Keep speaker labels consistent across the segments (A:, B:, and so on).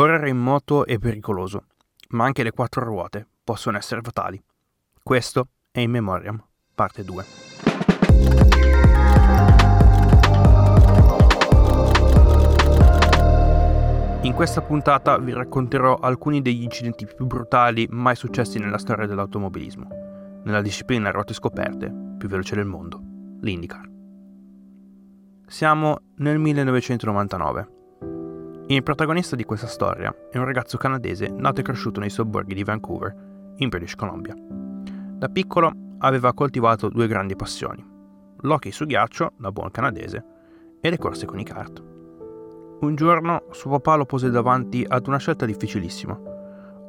A: Correre in moto è pericoloso, ma anche le quattro ruote possono essere fatali. Questo è In Memoriam, parte 2. In questa puntata vi racconterò alcuni degli incidenti più brutali mai successi nella storia dell'automobilismo, nella disciplina a ruote scoperte più veloce del mondo, l'IndyCar. Siamo nel 1999 il protagonista di questa storia è un ragazzo canadese nato e cresciuto nei sobborghi di Vancouver, in British Columbia. Da piccolo aveva coltivato due grandi passioni, l'hockey su ghiaccio, da buon canadese, e le corse con i kart. Un giorno suo papà lo pose davanti ad una scelta difficilissima.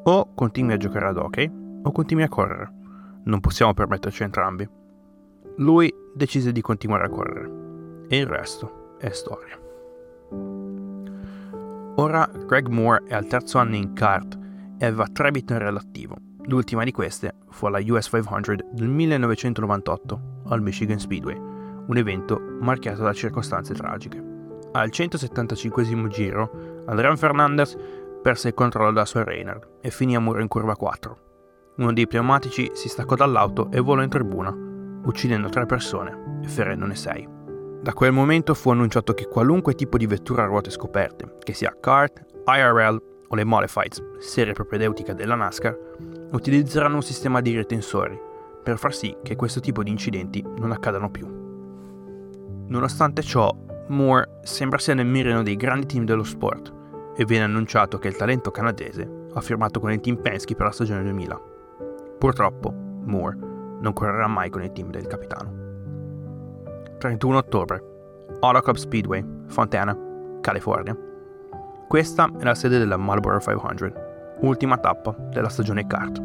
A: O continui a giocare ad hockey o continui a correre. Non possiamo permetterci entrambi. Lui decise di continuare a correre. E il resto è storia. Ora Greg Moore è al terzo anno in kart e aveva tre vittorie all'attivo. L'ultima di queste fu alla US 500 del 1998 al Michigan Speedway, un evento marchiato da circostanze tragiche. Al 175 giro, Adrian Fernandez perse il controllo della sua Reynard e finì a Moore in curva 4. Uno dei pneumatici si staccò dall'auto e volò in tribuna, uccidendo tre persone e ferendone sei. Da quel momento fu annunciato che qualunque tipo di vettura a ruote scoperte, che sia kart, IRL o le Modifieds, serie propedeutica della NASCAR, utilizzeranno un sistema di retensori per far sì che questo tipo di incidenti non accadano più. Nonostante ciò, Moore sembra sia nel mirino dei grandi team dello sport e viene annunciato che il talento canadese ha firmato con il team Penske per la stagione 2000. Purtroppo, Moore non correrà mai con il team del capitano. 31 ottobre, Club Speedway, Fontana, California. Questa è la sede della Marlboro 500, ultima tappa della stagione kart.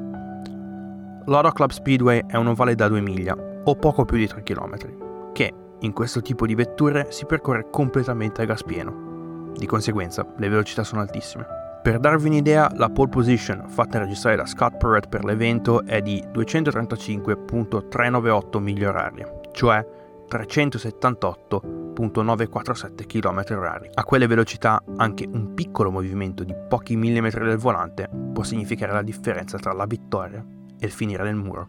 A: L'Auto Club Speedway è un ovale da 2 miglia, o poco più di 3 km, che in questo tipo di vetture si percorre completamente a gas pieno. Di conseguenza, le velocità sono altissime. Per darvi un'idea, la pole position fatta registrare da Scott Perrett per l'evento è di 235.398 miglia orarie, cioè 378.947 km/h. A quelle velocità anche un piccolo movimento di pochi millimetri del volante può significare la differenza tra la vittoria e il finire del muro.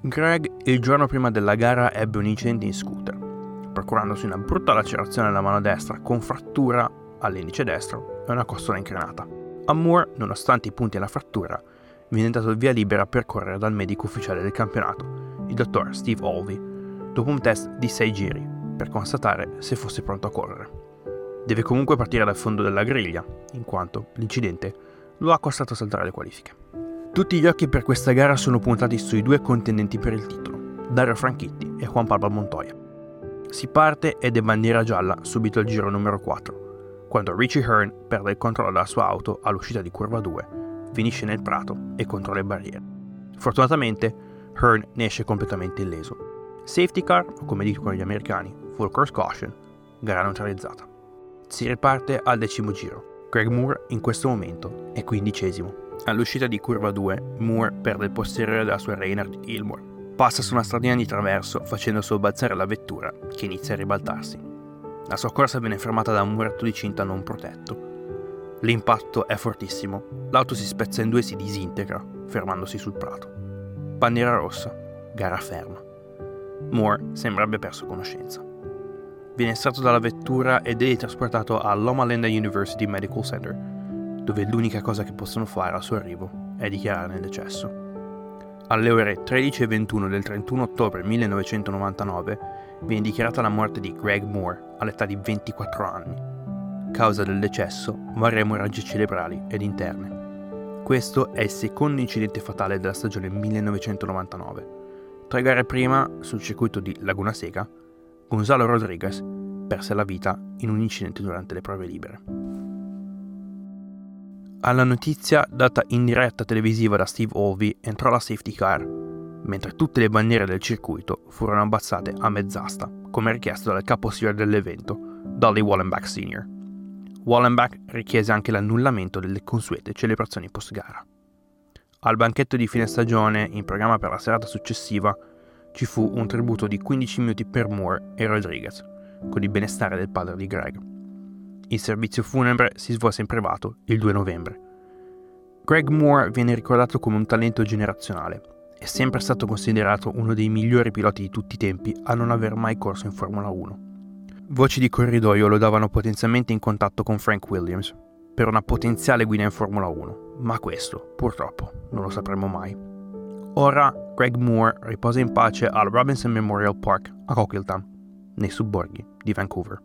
A: Greg il giorno prima della gara ebbe un incidente in scooter, procurandosi una brutta lacerazione alla mano destra con frattura all'indice destro e una costola increnata. A Moore, nonostante i punti alla frattura, viene dato il via libera per correre dal medico ufficiale del campionato, il dottor Steve Olvey, dopo un test di 6 giri, per constatare se fosse pronto a correre. Deve comunque partire dal fondo della griglia, in quanto l'incidente lo ha costretto a saltare le qualifiche. Tutti gli occhi per questa gara sono puntati sui due contendenti per il titolo, Dario Franchitti e Juan Pablo Montoya. Si parte ed è bandiera gialla subito al giro numero 4, quando Richie Hearn perde il controllo della sua auto all'uscita di curva 2, finisce nel prato e contro le barriere. Fortunatamente Hearn ne esce completamente illeso Safety car, o come dicono gli americani, full course caution, gara neutralizzata. Si riparte al decimo giro. Greg Moore in questo momento è quindicesimo. All'uscita di curva 2, Moore perde il posteriore della sua Reynard Gilmore. Passa su una stradina di traverso facendo sobbalzare la vettura, che inizia a ribaltarsi. La sua corsa viene fermata da un muretto di cinta non protetto. L'impatto è fortissimo, l'auto si spezza in due e si disintegra, fermandosi sul prato. Bandiera rossa, gara ferma. Moore sembra abbia perso conoscenza. Viene estratto dalla vettura ed è trasportato all'Omalenda University Medical Center, dove l'unica cosa che possono fare al suo arrivo è dichiarare il decesso. Alle ore 13.21 del 31 ottobre 1999 viene dichiarata la morte di Greg Moore all'età di 24 anni. Causa del decesso, varie emorragie cerebrali ed interne. Questo è il secondo incidente fatale della stagione 1999 Tre gare prima, sul circuito di Laguna Seca, Gonzalo Rodriguez perse la vita in un incidente durante le prove libere. Alla notizia data in diretta televisiva da Steve Olvey entrò la safety car, mentre tutte le bandiere del circuito furono abbassate a mezz'asta, come richiesto dal caposilver dell'evento, Dolly Wallenbach Sr. Wallenbach richiese anche l'annullamento delle consuete celebrazioni post-gara. Al banchetto di fine stagione, in programma per la serata successiva, ci fu un tributo di 15 minuti per Moore e Rodriguez, con il benestare del padre di Greg. Il servizio funebre si svolse in privato il 2 novembre. Greg Moore viene ricordato come un talento generazionale. È sempre stato considerato uno dei migliori piloti di tutti i tempi a non aver mai corso in Formula 1. Voci di corridoio lo davano potenzialmente in contatto con Frank Williams per una potenziale guida in Formula 1, ma questo, purtroppo, non lo sapremo mai. Ora Greg Moore riposa in pace al Robinson Memorial Park a Coquilton, nei sobborghi di Vancouver.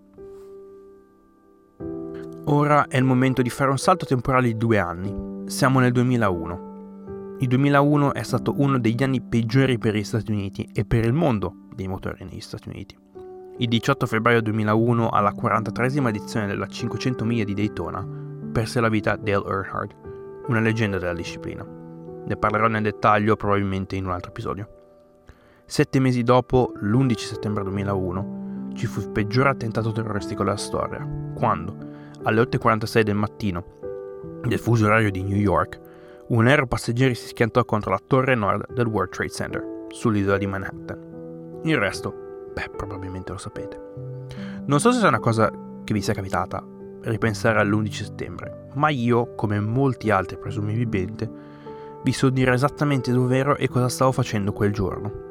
A: Ora è il momento di fare un salto temporale di due anni. Siamo nel 2001. Il 2001 è stato uno degli anni peggiori per gli Stati Uniti e per il mondo dei motori negli Stati Uniti. Il 18 febbraio 2001, alla 43esima edizione della 500 miglia di Daytona, perse la vita Dale Earnhardt, una leggenda della disciplina. Ne parlerò nel dettaglio probabilmente in un altro episodio. Sette mesi dopo, l'11 settembre 2001, ci fu il peggior attentato terroristico della storia, quando, alle 8.46 del mattino del fuso orario di New York, un aereo passeggeri si schiantò contro la torre nord del World Trade Center, sull'isola di Manhattan. Il resto Beh, probabilmente lo sapete. Non so se sia una cosa che vi sia capitata ripensare all'11 settembre, ma io, come molti altri presumibilmente, vi so dire esattamente dove ero e cosa stavo facendo quel giorno.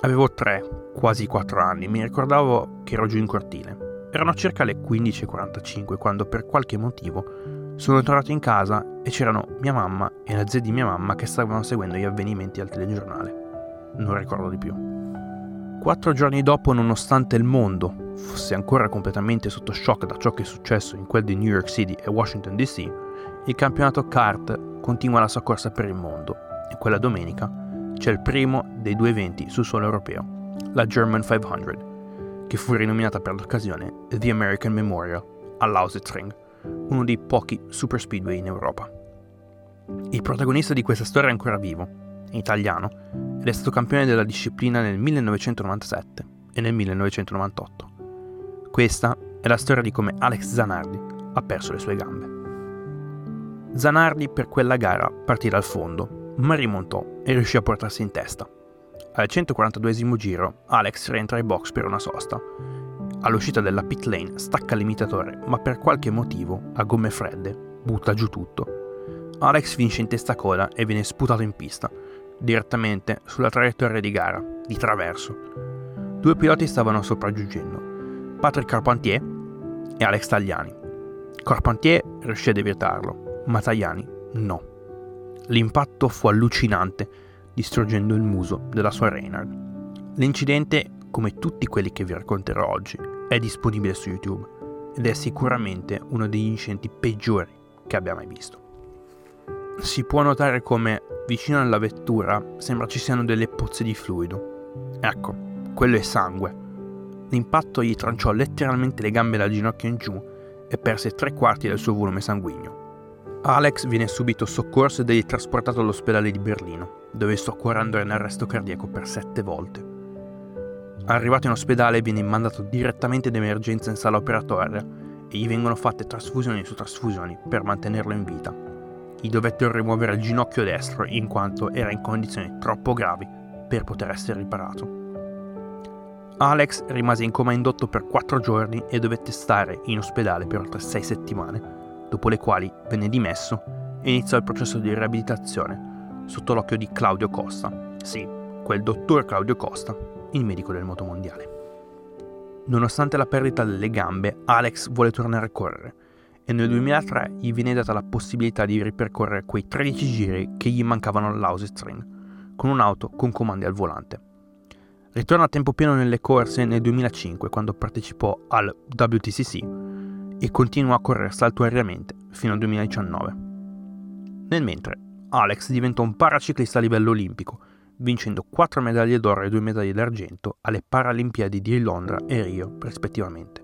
A: Avevo tre, quasi quattro anni, mi ricordavo che ero giù in cortile. Erano circa le 15.45 quando per qualche motivo sono tornato in casa e c'erano mia mamma e la zia di mia mamma che stavano seguendo gli avvenimenti al telegiornale. Non ricordo di più. Quattro giorni dopo, nonostante il mondo fosse ancora completamente sotto shock da ciò che è successo in quel di New York City e Washington DC, il campionato kart continua la sua corsa per il mondo e quella domenica c'è il primo dei due eventi sul suolo europeo, la German 500, che fu rinominata per l'occasione The American Memorial all'Ausitzring, uno dei pochi super speedway in Europa. Il protagonista di questa storia è ancora vivo, italiano, ed è stato campione della disciplina nel 1997 e nel 1998. Questa è la storia di come Alex Zanardi ha perso le sue gambe. Zanardi per quella gara partì dal fondo, ma rimontò e riuscì a portarsi in testa. Al 142 giro Alex rientra ai box per una sosta. All'uscita della pit lane stacca l'imitatore, ma per qualche motivo, a gomme fredde, butta giù tutto. Alex finisce in testa coda e viene sputato in pista, direttamente sulla traiettoria di gara, di traverso. Due piloti stavano sopraggiungendo, Patrick Carpentier e Alex Tagliani. Carpentier riuscì ad evitarlo, ma Tagliani no. L'impatto fu allucinante, distruggendo il muso della sua Reynard. L'incidente, come tutti quelli che vi racconterò oggi, è disponibile su YouTube ed è sicuramente uno degli incidenti peggiori che abbia mai visto. Si può notare come vicino alla vettura sembra ci siano delle pozze di fluido. Ecco, quello è sangue. L'impatto gli tranciò letteralmente le gambe dal ginocchio in giù e perse tre quarti del suo volume sanguigno. Alex viene subito soccorso ed è trasportato all'ospedale di Berlino, dove sto curando in arresto cardiaco per sette volte. Arrivato in ospedale viene mandato direttamente d'emergenza in sala operatoria e gli vengono fatte trasfusioni su trasfusioni per mantenerlo in vita gli dovettero rimuovere il ginocchio destro in quanto era in condizioni troppo gravi per poter essere riparato. Alex rimase in coma indotto per 4 giorni e dovette stare in ospedale per oltre 6 settimane, dopo le quali venne dimesso e iniziò il processo di riabilitazione sotto l'occhio di Claudio Costa. Sì, quel dottor Claudio Costa, il medico del motomondiale. Nonostante la perdita delle gambe, Alex vuole tornare a correre e nel 2003 gli viene data la possibilità di ripercorrere quei 13 giri che gli mancavano all'Ausitzring, con un'auto con comandi al volante. Ritorna a tempo pieno nelle corse nel 2005 quando partecipò al WTCC e continua a correre saltuariamente fino al 2019. Nel mentre, Alex diventò un paraciclista a livello olimpico, vincendo 4 medaglie d'oro e 2 medaglie d'argento alle Paralimpiadi di Londra e Rio rispettivamente.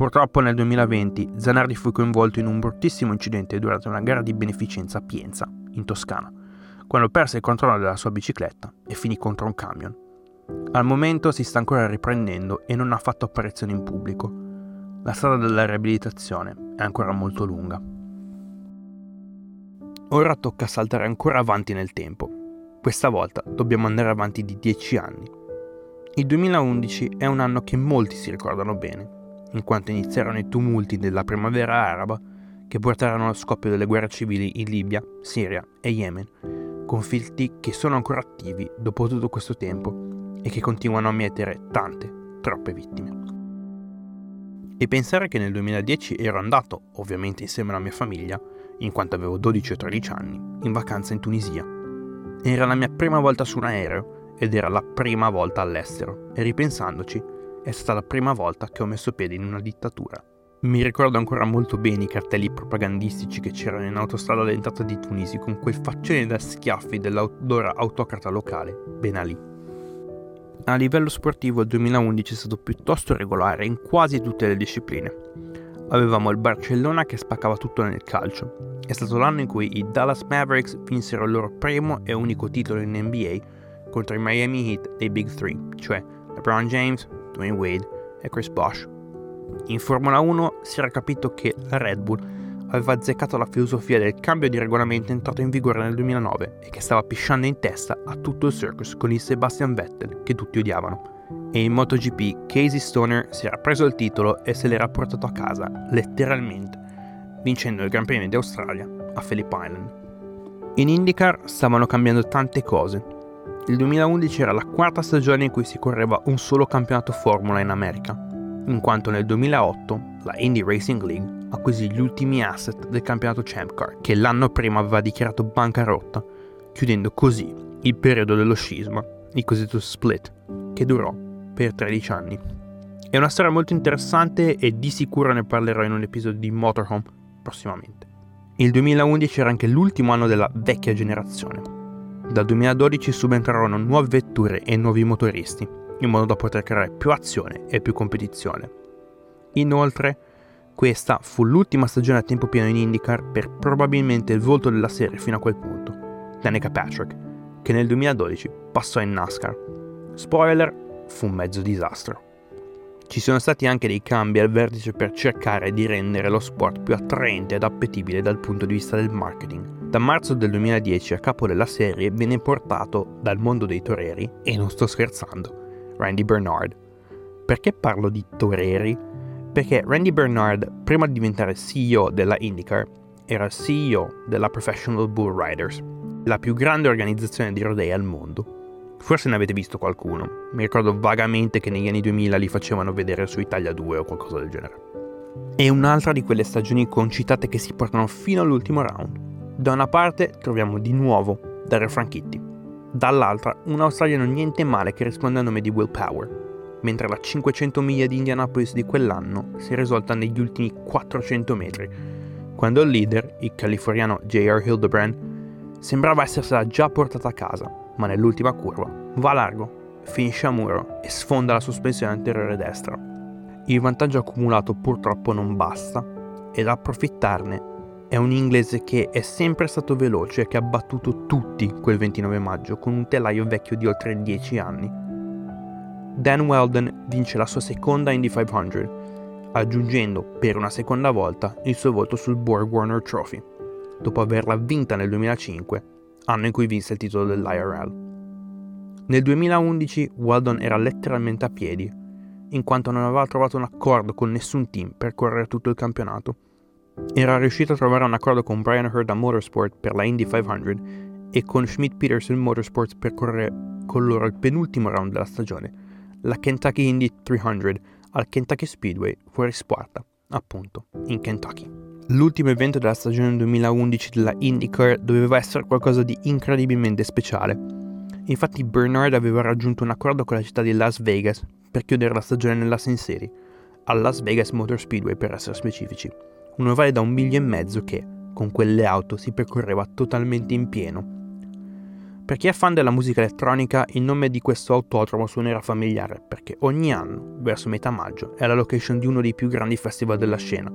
A: Purtroppo nel 2020 Zanardi fu coinvolto in un bruttissimo incidente durante una gara di beneficenza a Pienza, in Toscana, quando perse il controllo della sua bicicletta e finì contro un camion. Al momento si sta ancora riprendendo e non ha fatto apparizioni in pubblico. La strada della riabilitazione è ancora molto lunga. Ora tocca saltare ancora avanti nel tempo. Questa volta dobbiamo andare avanti di 10 anni. Il 2011 è un anno che molti si ricordano bene in quanto iniziarono i tumulti della primavera araba che portarono allo scoppio delle guerre civili in Libia, Siria e Yemen, conflitti che sono ancora attivi dopo tutto questo tempo e che continuano a mietere tante, troppe vittime. E pensare che nel 2010 ero andato, ovviamente insieme alla mia famiglia, in quanto avevo 12 o 13 anni, in vacanza in Tunisia. Era la mia prima volta su un aereo ed era la prima volta all'estero e ripensandoci è stata la prima volta che ho messo piede in una dittatura. Mi ricordo ancora molto bene i cartelli propagandistici che c'erano in autostrada all'entrata di Tunisi con quei faccioni da schiaffi dell'allora autocrata locale, Ben Ali. A livello sportivo il 2011 è stato piuttosto regolare in quasi tutte le discipline. Avevamo il Barcellona che spaccava tutto nel calcio. È stato l'anno in cui i Dallas Mavericks vinsero il loro primo e unico titolo in NBA contro i Miami Heat dei Big Three, cioè LeBron James, Dwayne Wade e Chris Bosh. In Formula 1 si era capito che la Red Bull aveva azzeccato la filosofia del cambio di regolamento entrato in vigore nel 2009 e che stava pisciando in testa a tutto il circus con il Sebastian Vettel che tutti odiavano. E in MotoGP Casey Stoner si era preso il titolo e se l'era portato a casa, letteralmente, vincendo il Gran Premio d'Australia a Phillip Island. In IndyCar stavano cambiando tante cose il 2011 era la quarta stagione in cui si correva un solo campionato Formula in America, in quanto nel 2008 la Indy Racing League acquisì gli ultimi asset del campionato Champ Car, che l'anno prima aveva dichiarato bancarotta, chiudendo così il periodo dello scisma, il cosiddetto split, che durò per 13 anni. È una storia molto interessante e di sicuro ne parlerò in un episodio di Motorhome prossimamente. Il 2011 era anche l'ultimo anno della vecchia generazione, dal 2012 subentrarono nuove vetture e nuovi motoristi, in modo da poter creare più azione e più competizione. Inoltre, questa fu l'ultima stagione a tempo pieno in IndyCar per probabilmente il volto della serie fino a quel punto, Danica Patrick, che nel 2012 passò in NASCAR. Spoiler, fu un mezzo disastro. Ci sono stati anche dei cambi al vertice per cercare di rendere lo sport più attraente ed appetibile dal punto di vista del marketing da marzo del 2010 a capo della serie viene portato dal mondo dei toreri, e non sto scherzando, Randy Bernard. Perché parlo di toreri? Perché Randy Bernard, prima di diventare CEO della IndyCar, era CEO della Professional Bull Riders, la più grande organizzazione di rodei al mondo. Forse ne avete visto qualcuno, mi ricordo vagamente che negli anni 2000 li facevano vedere su Italia 2 o qualcosa del genere. È un'altra di quelle stagioni concitate che si portano fino all'ultimo round da una parte troviamo di nuovo Dario Franchitti, dall'altra un australiano niente male che risponde al nome di Will Power, mentre la 500 miglia di Indianapolis di quell'anno si risolta negli ultimi 400 metri, quando il leader, il californiano J.R. Hildebrand, sembrava essersela già portata a casa, ma nell'ultima curva va largo, finisce a muro e sfonda la sospensione anteriore destra. Il vantaggio accumulato purtroppo non basta ed approfittarne è un inglese che è sempre stato veloce e che ha battuto tutti quel 29 maggio con un telaio vecchio di oltre 10 anni. Dan Weldon vince la sua seconda Indy 500, aggiungendo per una seconda volta il suo voto sul Borg Warner Trophy, dopo averla vinta nel 2005, anno in cui vinse il titolo dell'IRL. Nel 2011 Weldon era letteralmente a piedi, in quanto non aveva trovato un accordo con nessun team per correre tutto il campionato era riuscito a trovare un accordo con Brian Hurd a Motorsport per la Indy 500 e con Schmidt Peterson Motorsports per correre con loro il penultimo round della stagione, la Kentucky Indy 300 al Kentucky Speedway fuori Sparta, appunto, in Kentucky. L'ultimo evento della stagione 2011 della IndyCar doveva essere qualcosa di incredibilmente speciale. Infatti Bernard aveva raggiunto un accordo con la città di Las Vegas per chiudere la stagione nella Sin City, al Las Vegas Motor Speedway per essere specifici un ovale da un miglio e mezzo che, con quelle auto, si percorreva totalmente in pieno. Per chi è fan della musica elettronica, il nome di questo autodromo suonerà familiare perché ogni anno, verso metà maggio, è la location di uno dei più grandi festival della scena,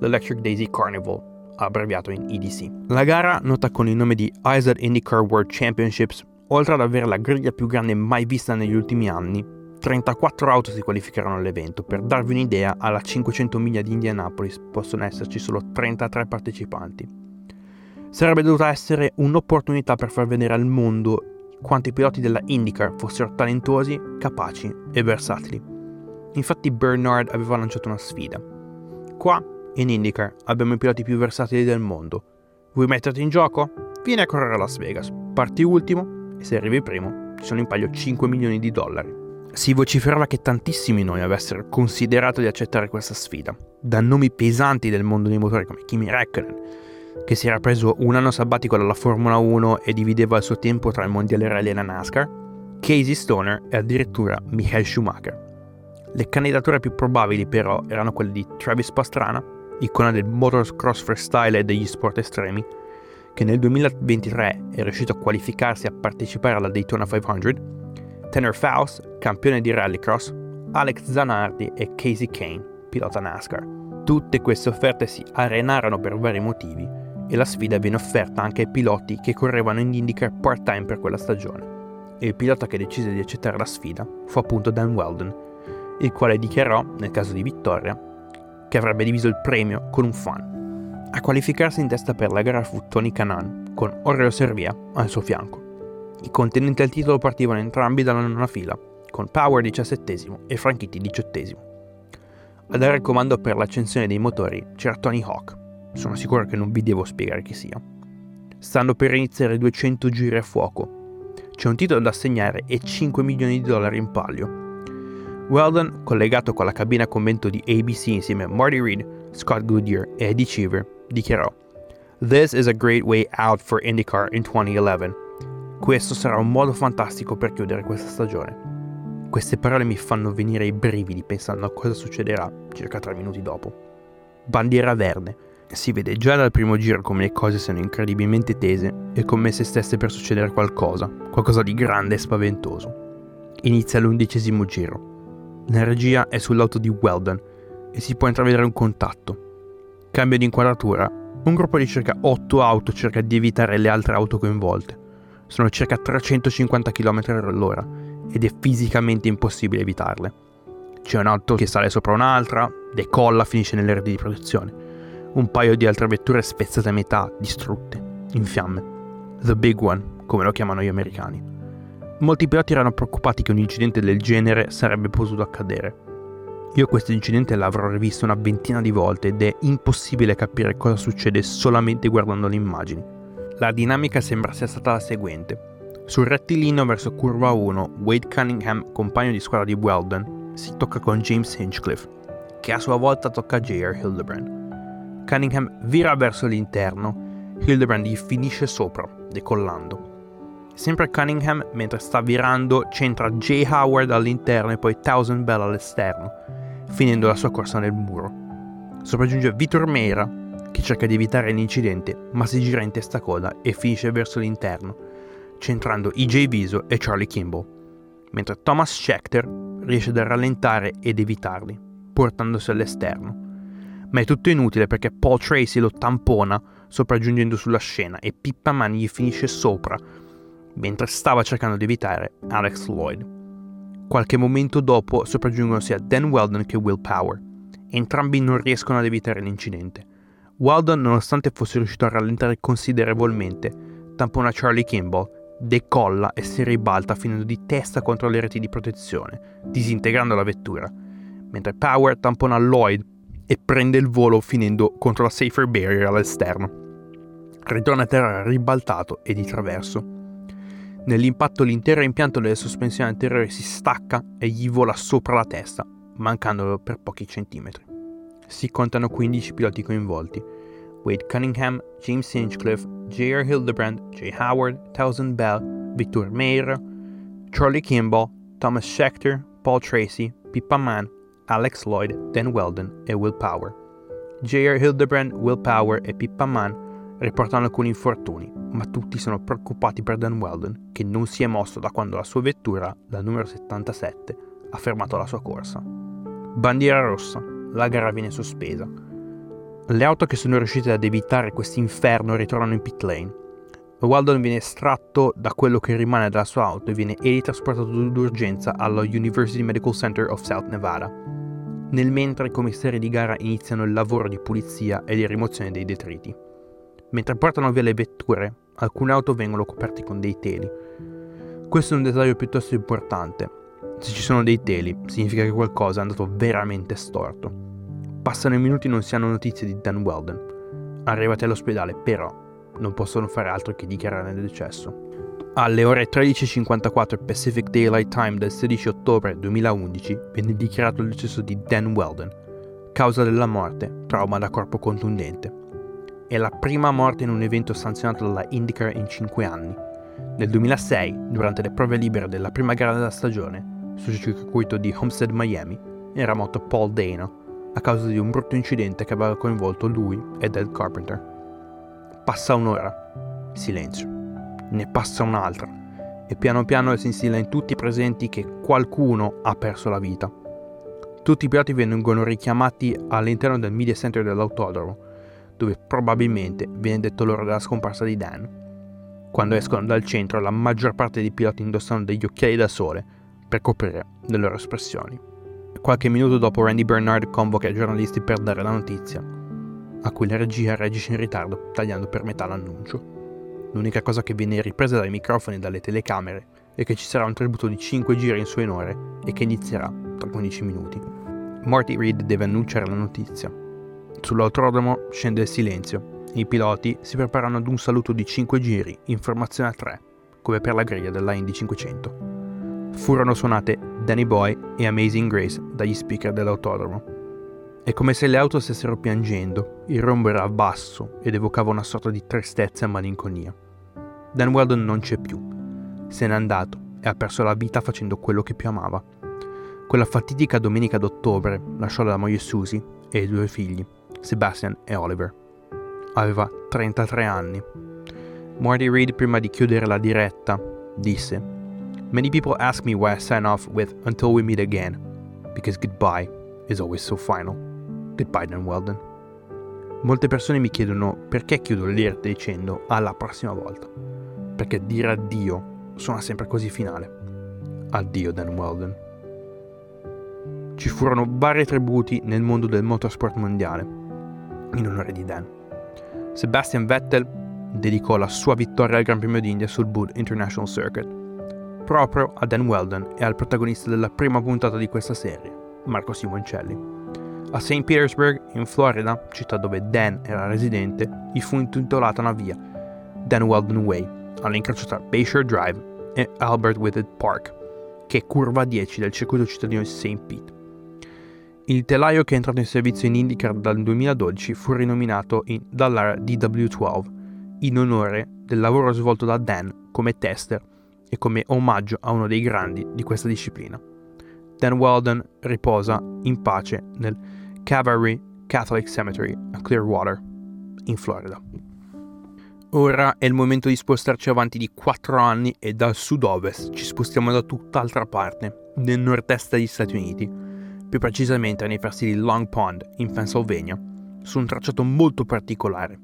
A: l'Electric Daisy Carnival, abbreviato in EDC. La gara, nota con il nome di IZAD IndyCar World Championships, oltre ad avere la griglia più grande mai vista negli ultimi anni, 34 auto si qualificheranno all'evento. Per darvi un'idea, alla 500 miglia di Indianapolis possono esserci solo 33 partecipanti. Sarebbe dovuta essere un'opportunità per far vedere al mondo quanto i piloti della IndyCar fossero talentuosi, capaci e versatili. Infatti Bernard aveva lanciato una sfida. Qua, in IndyCar, abbiamo i piloti più versatili del mondo. Vuoi metterti in gioco? Vieni a correre a Las Vegas. Parti ultimo e se arrivi primo ci sono in palio 5 milioni di dollari. Si vociferava che tantissimi noi avessero considerato di accettare questa sfida, da nomi pesanti del mondo dei motori come Kimi Räikkönen, che si era preso un anno sabbatico dalla Formula 1 e divideva il suo tempo tra il mondiale rally e la NASCAR, Casey Stoner e addirittura Michael Schumacher. Le candidature più probabili però erano quelle di Travis Pastrana, icona del motocross freestyle e degli sport estremi, che nel 2023 è riuscito a qualificarsi a partecipare alla Daytona 500, Tanner Faust, campione di rallycross, Alex Zanardi e Casey Kane, pilota NASCAR. Tutte queste offerte si arenarono per vari motivi e la sfida viene offerta anche ai piloti che correvano in IndyCar part-time per quella stagione. E il pilota che decise di accettare la sfida fu appunto Dan Weldon, il quale dichiarò, nel caso di vittoria, che avrebbe diviso il premio con un fan. A qualificarsi in testa per la gara fu Tony Canan, con Oreo Servia al suo fianco. I contenenti al titolo partivano entrambi dalla nona fila, con Power 17 e Franchitti 18. A dare il comando per l'accensione dei motori c'era Tony Hawk, sono sicuro che non vi devo spiegare chi sia. Stanno per iniziare 200 giri a fuoco. C'è un titolo da assegnare e 5 milioni di dollari in palio. Weldon, collegato con la cabina convento di ABC insieme a Marty Reed, Scott Goodyear e Eddie Cheever, dichiarò This is a great way out for IndyCar in 2011. Questo sarà un modo fantastico per chiudere questa stagione. Queste parole mi fanno venire i brividi pensando a cosa succederà circa tre minuti dopo. Bandiera verde. Si vede già dal primo giro come le cose siano incredibilmente tese e come se stesse per succedere qualcosa, qualcosa di grande e spaventoso. Inizia l'undicesimo giro. La regia è sull'auto di Weldon e si può intravedere un contatto. Cambio di inquadratura. Un gruppo di circa 8 auto cerca di evitare le altre auto coinvolte. Sono circa 350 km all'ora ed è fisicamente impossibile evitarle. C'è un'auto che sale sopra un'altra, decolla, finisce nelle reti di protezione. Un paio di altre vetture spezzate a metà, distrutte, in fiamme. The Big One, come lo chiamano gli americani. Molti piloti erano preoccupati che un incidente del genere sarebbe potuto accadere. Io questo incidente l'avrò rivisto una ventina di volte ed è impossibile capire cosa succede solamente guardando le immagini. La dinamica sembra sia stata la seguente. Sul rettilineo verso curva 1, Wade Cunningham, compagno di squadra di Weldon, si tocca con James Hinchcliffe, che a sua volta tocca J.R. Hildebrand. Cunningham vira verso l'interno, Hildebrand gli finisce sopra, decollando. Sempre Cunningham, mentre sta virando, centra Jay Howard all'interno e poi Thousand Bell all'esterno, finendo la sua corsa nel muro. Sopraggiunge Vitor Meira, che cerca di evitare l'incidente, ma si gira in testa coda e finisce verso l'interno, centrando EJ Viso e Charlie Kimball, mentre Thomas Schechter riesce a rallentare ed evitarli, portandosi all'esterno. Ma è tutto inutile perché Paul Tracy lo tampona sopraggiungendo sulla scena e Pippa Man gli finisce sopra, mentre stava cercando di evitare Alex Lloyd. Qualche momento dopo sopraggiungono sia Dan Weldon che Will Power. Entrambi non riescono ad evitare l'incidente. Weldon, nonostante fosse riuscito a rallentare considerevolmente, tampona Charlie Kimball, decolla e si ribalta finendo di testa contro le reti di protezione, disintegrando la vettura, mentre Power tampona Lloyd e prende il volo finendo contro la safer barrier all'esterno. Ritorna a terra ribaltato e di traverso. Nell'impatto l'intero impianto delle sospensioni anteriori si stacca e gli vola sopra la testa, mancandolo per pochi centimetri. Si contano 15 piloti coinvolti. Wade Cunningham, James Hinchcliffe, J.R. Hildebrand, J. Howard, Townsend Bell, Victor Meyer, Charlie Kimball, Thomas Schechter, Paul Tracy, Pippa Mann, Alex Lloyd, Dan Weldon e Will Power. J.R. Hildebrand, Will Power e Pippa Mann riportano alcuni infortuni, ma tutti sono preoccupati per Dan Weldon, che non si è mosso da quando la sua vettura, la numero 77, ha fermato la sua corsa. Bandiera rossa, la gara viene sospesa. Le auto che sono riuscite ad evitare questo inferno ritornano in pit lane. Weldon viene estratto da quello che rimane della sua auto e viene elitrasportato d'urgenza allo University Medical Center of South Nevada. Nel mentre i commissari di gara iniziano il lavoro di pulizia e di rimozione dei detriti. Mentre portano via le vetture, alcune auto vengono coperte con dei teli. Questo è un dettaglio piuttosto importante. Se ci sono dei teli, significa che qualcosa è andato veramente storto. Passano i minuti e non si hanno notizie di Dan Weldon. Arrivati all'ospedale, però, non possono fare altro che dichiarare il decesso. Alle ore 13.54 Pacific Daylight Time del 16 ottobre 2011 viene dichiarato il decesso di Dan Weldon. Causa della morte, trauma da corpo contundente. È la prima morte in un evento sanzionato dalla IndyCar in 5 anni. Nel 2006, durante le prove libere della prima gara della stagione, sul circuito di Homestead Miami, era morto Paul Dano a causa di un brutto incidente che aveva coinvolto lui e Dale Carpenter. Passa un'ora. Silenzio ne passa un'altra e piano piano si instilla in tutti i presenti che qualcuno ha perso la vita. Tutti i piloti vengono richiamati all'interno del media center dell'autodromo, dove probabilmente viene detto loro della scomparsa di Dan. Quando escono dal centro, la maggior parte dei piloti indossano degli occhiali da sole per coprire le loro espressioni. Qualche minuto dopo Randy Bernard convoca i giornalisti per dare la notizia, a cui la regia reagisce in ritardo, tagliando per metà l'annuncio. L'unica cosa che viene ripresa dai microfoni e dalle telecamere è che ci sarà un tributo di 5 giri in suo onore e che inizierà tra 15 minuti. Marty Reed deve annunciare la notizia. Sull'autodromo scende il silenzio i piloti si preparano ad un saluto di 5 giri in formazione a 3, come per la griglia della Indy 500. Furono suonate Danny Boy e Amazing Grace dagli speaker dell'autodromo. È come se le auto stessero piangendo, il rombo era basso ed evocava una sorta di tristezza e malinconia. Dan Weldon non c'è più, se n'è andato e ha perso la vita facendo quello che più amava. Quella fatidica domenica d'ottobre lasciò la moglie Susie e i due figli, Sebastian e Oliver. Aveva 33 anni. Marty Reed, prima di chiudere la diretta, disse: Many people ask me why I sign off with Until we meet again, because goodbye is always so final. Goodbye Dan Weldon. Molte persone mi chiedono perché chiudo l'IRT dicendo alla prossima volta. Perché dire addio suona sempre così finale. Addio Dan Weldon. Ci furono vari tributi nel mondo del motorsport mondiale in onore di Dan. Sebastian Vettel dedicò la sua vittoria al Gran Premio d'India sul Bud International Circuit proprio a Dan Weldon e al protagonista della prima puntata di questa serie, Marco Simoncelli. A St. Petersburg, in Florida, città dove Dan era residente, gli fu intitolata una via, Dan Weldon Way, all'incrocio tra Bayshore Drive e Albert Whitted Park, che è curva 10 del circuito cittadino di St. Pete. Il telaio che è entrato in servizio in IndyCar dal 2012 fu rinominato in, dall'area DW12 in onore del lavoro svolto da Dan come tester e come omaggio a uno dei grandi di questa disciplina. Dan Weldon riposa in pace nel Cavalry Catholic Cemetery a Clearwater, in Florida. Ora è il momento di spostarci avanti di 4 anni e dal sud-ovest ci spostiamo da tutt'altra parte, nel nord-est degli Stati Uniti, più precisamente nei pressi di Long Pond, in Pennsylvania, su un tracciato molto particolare.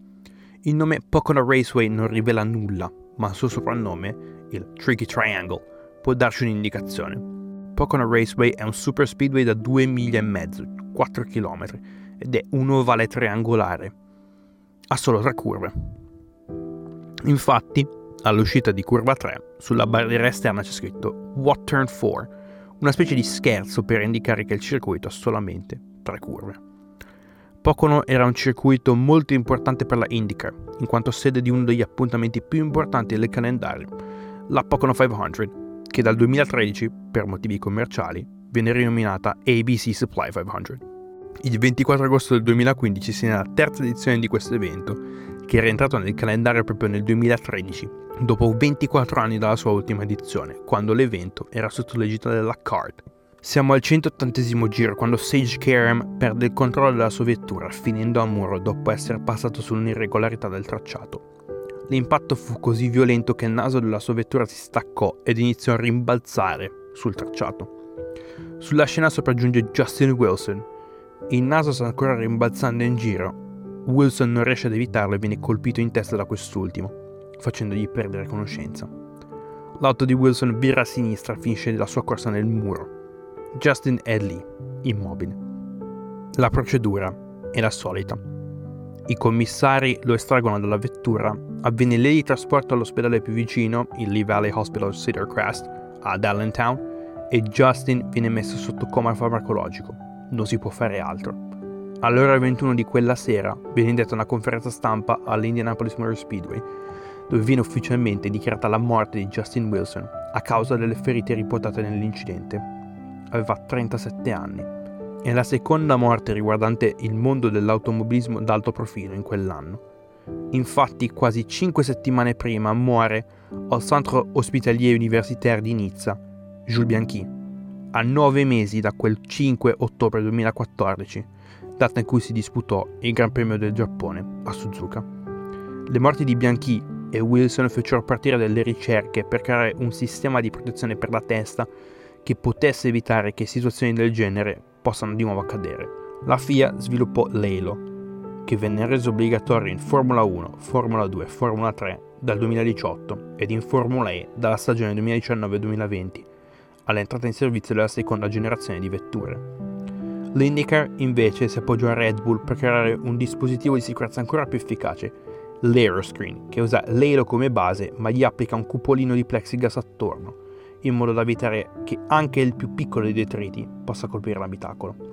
A: Il nome Pocono Raceway non rivela nulla, ma il suo soprannome, il Tricky Triangle, può darci un'indicazione. Pocono Raceway è un super speedway da 2 miglia e mezzo, 4 km ed è un ovale triangolare. Ha solo tre curve. Infatti, all'uscita di curva 3, sulla barriera esterna c'è scritto What Turn 4, una specie di scherzo per indicare che il circuito ha solamente tre curve. Pocono era un circuito molto importante per la IndyCar, in quanto sede di uno degli appuntamenti più importanti del calendario, la Pocono 500, che dal 2013, per motivi commerciali, viene rinominata ABC Supply 500. Il 24 agosto del 2015 si è nella terza edizione di questo evento, che era entrato nel calendario proprio nel 2013, dopo 24 anni dalla sua ultima edizione, quando l'evento era sotto l'egida della CART. Siamo al 180 giro quando Sage Karam perde il controllo della sua vettura, finendo a muro dopo essere passato sull'irregolarità del tracciato. L'impatto fu così violento che il naso della sua vettura si staccò ed iniziò a rimbalzare sul tracciato. Sulla scena sopraggiunge Justin Wilson. Il naso sta ancora rimbalzando in giro. Wilson non riesce ad evitarlo e viene colpito in testa da quest'ultimo, facendogli perdere conoscenza. L'auto di Wilson vira a sinistra e finisce la sua corsa nel muro. Justin è lì, immobile. La procedura è la solita. I commissari lo estraggono dalla vettura, avviene lei trasporto all'ospedale più vicino, il Lee Valley Hospital Cedar Crest, ad Allentown, e Justin viene messo sotto coma farmacologico. Non si può fare altro. All'ora 21 di quella sera viene indetta una conferenza stampa all'Indianapolis Motor Speedway, dove viene ufficialmente dichiarata la morte di Justin Wilson a causa delle ferite riportate nell'incidente. Aveva 37 anni. È la seconda morte riguardante il mondo dell'automobilismo d'alto profilo in quell'anno. Infatti, quasi 5 settimane prima muore al Centre Hospitalier Universitaire di Nizza, Jules Bianchi, a 9 mesi da quel 5 ottobre 2014, data in cui si disputò il Gran Premio del Giappone a Suzuka. Le morti di Bianchi e Wilson fecero partire delle ricerche per creare un sistema di protezione per la testa che potesse evitare che situazioni del genere possano di nuovo accadere. La FIA sviluppò l'ELO, che venne reso obbligatorio in Formula 1, Formula 2 e Formula 3 dal 2018 ed in Formula E dalla stagione 2019-2020, all'entrata in servizio della seconda generazione di vetture. L'IndyCar invece si appoggiò a Red Bull per creare un dispositivo di sicurezza ancora più efficace, l'Aeroscreen, che usa l'elo come base ma gli applica un cupolino di plexiglass attorno, in modo da evitare che anche il più piccolo dei detriti possa colpire l'abitacolo.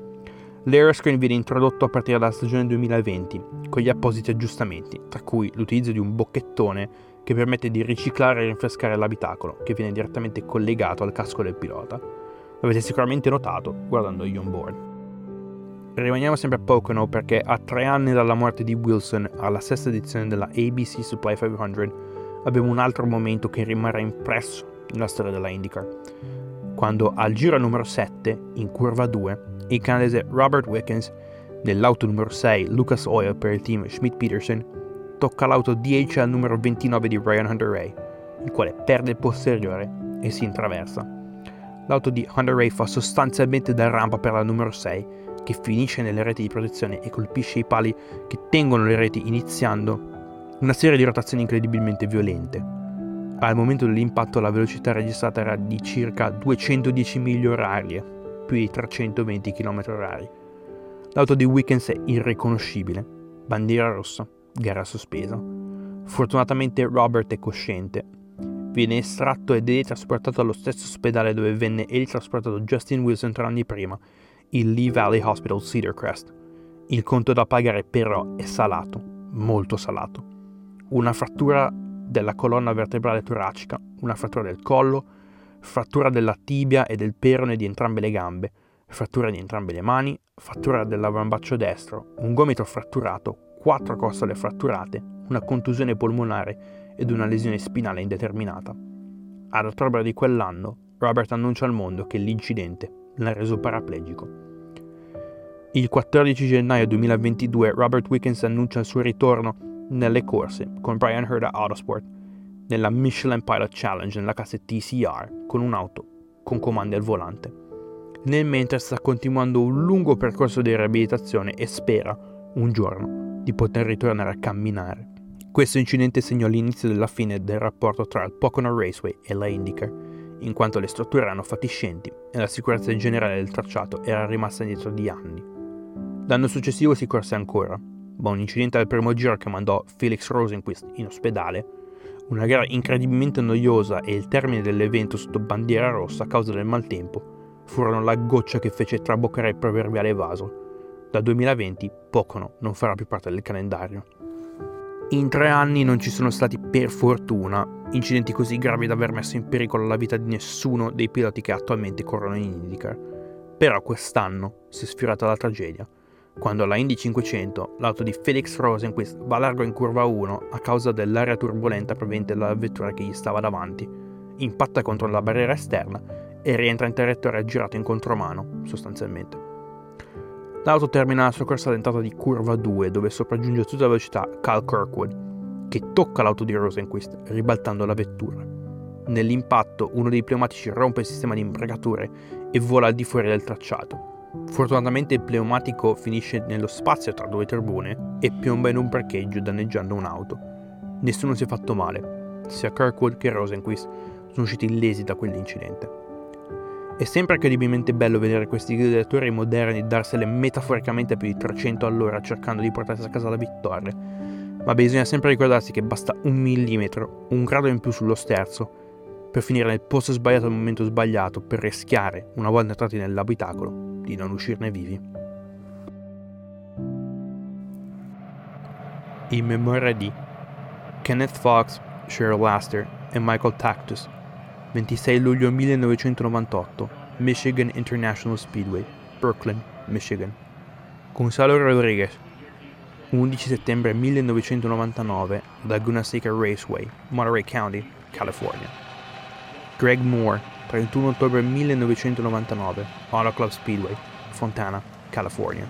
A: L'Aeroscreen viene introdotto a partire dalla stagione 2020, con gli appositi aggiustamenti, tra cui l'utilizzo di un bocchettone che permette di riciclare e rinfrescare l'abitacolo, che viene direttamente collegato al casco del pilota. L'avete sicuramente notato guardando gli onboard. Rimaniamo sempre a Pocono perché a tre anni dalla morte di Wilson alla sesta edizione della ABC Supply 500 abbiamo un altro momento che rimarrà impresso nella storia della IndyCar, quando al giro numero 7, in curva 2, il canadese Robert Wickens, nell'auto numero 6 Lucas Oil per il team Schmidt Peterson, tocca l'auto DHL numero 29 di Ryan Hunter Ray, il quale perde il posteriore e si intraversa. L'auto di Hunter Ray fa sostanzialmente da rampa per la numero 6, che finisce nelle reti di protezione e colpisce i pali che tengono le reti iniziando una serie di rotazioni incredibilmente violente. Al momento dell'impatto la velocità registrata era di circa 210 miglia orarie, più di 320 km/h. L'auto di Wickens è irriconoscibile. Bandiera rossa, gara sospesa. Fortunatamente Robert è cosciente. Viene estratto ed è trasportato allo stesso ospedale dove venne trasportato Justin Wilson tre anni prima, il Lee Valley Hospital Cedar Crest. Il conto da pagare però è salato, molto salato. Una frattura della colonna vertebrale toracica, una frattura del collo, frattura della tibia e del perone di entrambe le gambe, frattura di entrambe le mani, frattura dell'avambaccio destro, un gomito fratturato, quattro costole fratturate, una contusione polmonare ed una lesione spinale indeterminata. Ad ottobre di quell'anno, Robert annuncia al mondo che l'incidente l'ha reso paraplegico. Il 14 gennaio 2022 Robert Wickens annuncia il suo ritorno nelle corse con Brian Herda Autosport nella Michelin Pilot Challenge nella classe TCR con un'auto con comandi al volante. Nel mentre sta continuando un lungo percorso di riabilitazione e spera, un giorno, di poter ritornare a camminare. Questo incidente segnò l'inizio della fine del rapporto tra il Pocono Raceway e la IndyCar, in quanto le strutture erano fatiscenti e la sicurezza in generale del tracciato era rimasta indietro di anni. L'anno successivo si corse ancora, ma un incidente al primo giro che mandò Felix Rosenquist in ospedale una gara incredibilmente noiosa e il termine dell'evento sotto bandiera rossa a causa del maltempo furono la goccia che fece traboccare il proverbiale vaso. Dal 2020 Pocono non farà più parte del calendario. In tre anni non ci sono stati, per fortuna, incidenti così gravi da aver messo in pericolo la vita di nessuno dei piloti che attualmente corrono in IndyCar. Però quest'anno si è sfiorata la tragedia quando alla Indy 500 l'auto di Felix Rosenquist va largo in curva 1 a causa dell'area turbolenta proveniente dalla vettura che gli stava davanti, impatta contro la barriera esterna e rientra in territorio girato in contromano, sostanzialmente. L'auto termina la sua corsa all'entrata di curva 2 dove sopraggiunge a tutta velocità Cal Kirkwood, che tocca l'auto di Rosenquist ribaltando la vettura. Nell'impatto uno dei pneumatici rompe il sistema di imbricature e vola al di fuori del tracciato, Fortunatamente il pneumatico finisce nello spazio tra due turbine e piomba in un parcheggio danneggiando un'auto. Nessuno si è fatto male, sia Kirkwood che Rosenquist sono usciti illesi da quell'incidente. È sempre incredibilmente bello vedere questi gladiatori moderni darsele metaforicamente a più di 300 all'ora cercando di portarsi a casa la vittoria, ma bisogna sempre ricordarsi che basta un millimetro, un grado in più sullo sterzo, per finire nel posto sbagliato al momento sbagliato per rischiare, una volta entrati nell'abitacolo, di non uscirne vivi. In memoria di Kenneth Fox, Cheryl Laster e Michael Tactus, 26 luglio 1998, Michigan International Speedway, Brooklyn, Michigan. Gonzalo Rodriguez, 11 settembre 1999, Laguna Seca Raceway, Monterey County, California. Greg Moore, 31 ottobre 1999, Auto Club Speedway, Fontana, California.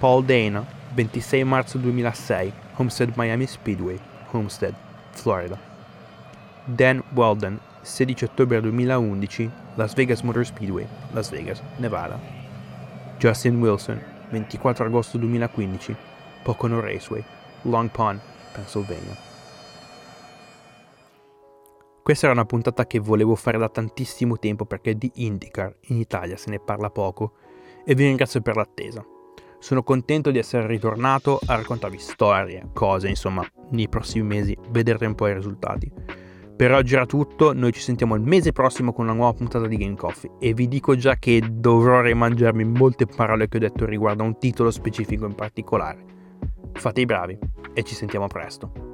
A: Paul Dana, 26 marzo 2006, Homestead Miami Speedway, Homestead, Florida. Dan Weldon, 16 ottobre 2011, Las Vegas Motor Speedway, Las Vegas, Nevada. Justin Wilson, 24 agosto 2015, Pocono Raceway, Long Pond, Pennsylvania. Questa era una puntata che volevo fare da tantissimo tempo perché di IndyCar in Italia se ne parla poco e vi ringrazio per l'attesa. Sono contento di essere ritornato a raccontarvi storie, cose, insomma, nei prossimi mesi vedrete un po' i risultati. Per oggi era tutto, noi ci sentiamo il mese prossimo con una nuova puntata di Game Coffee e vi dico già che dovrò rimangiarmi molte parole che ho detto riguardo a un titolo specifico in particolare. Fate i bravi e ci sentiamo presto.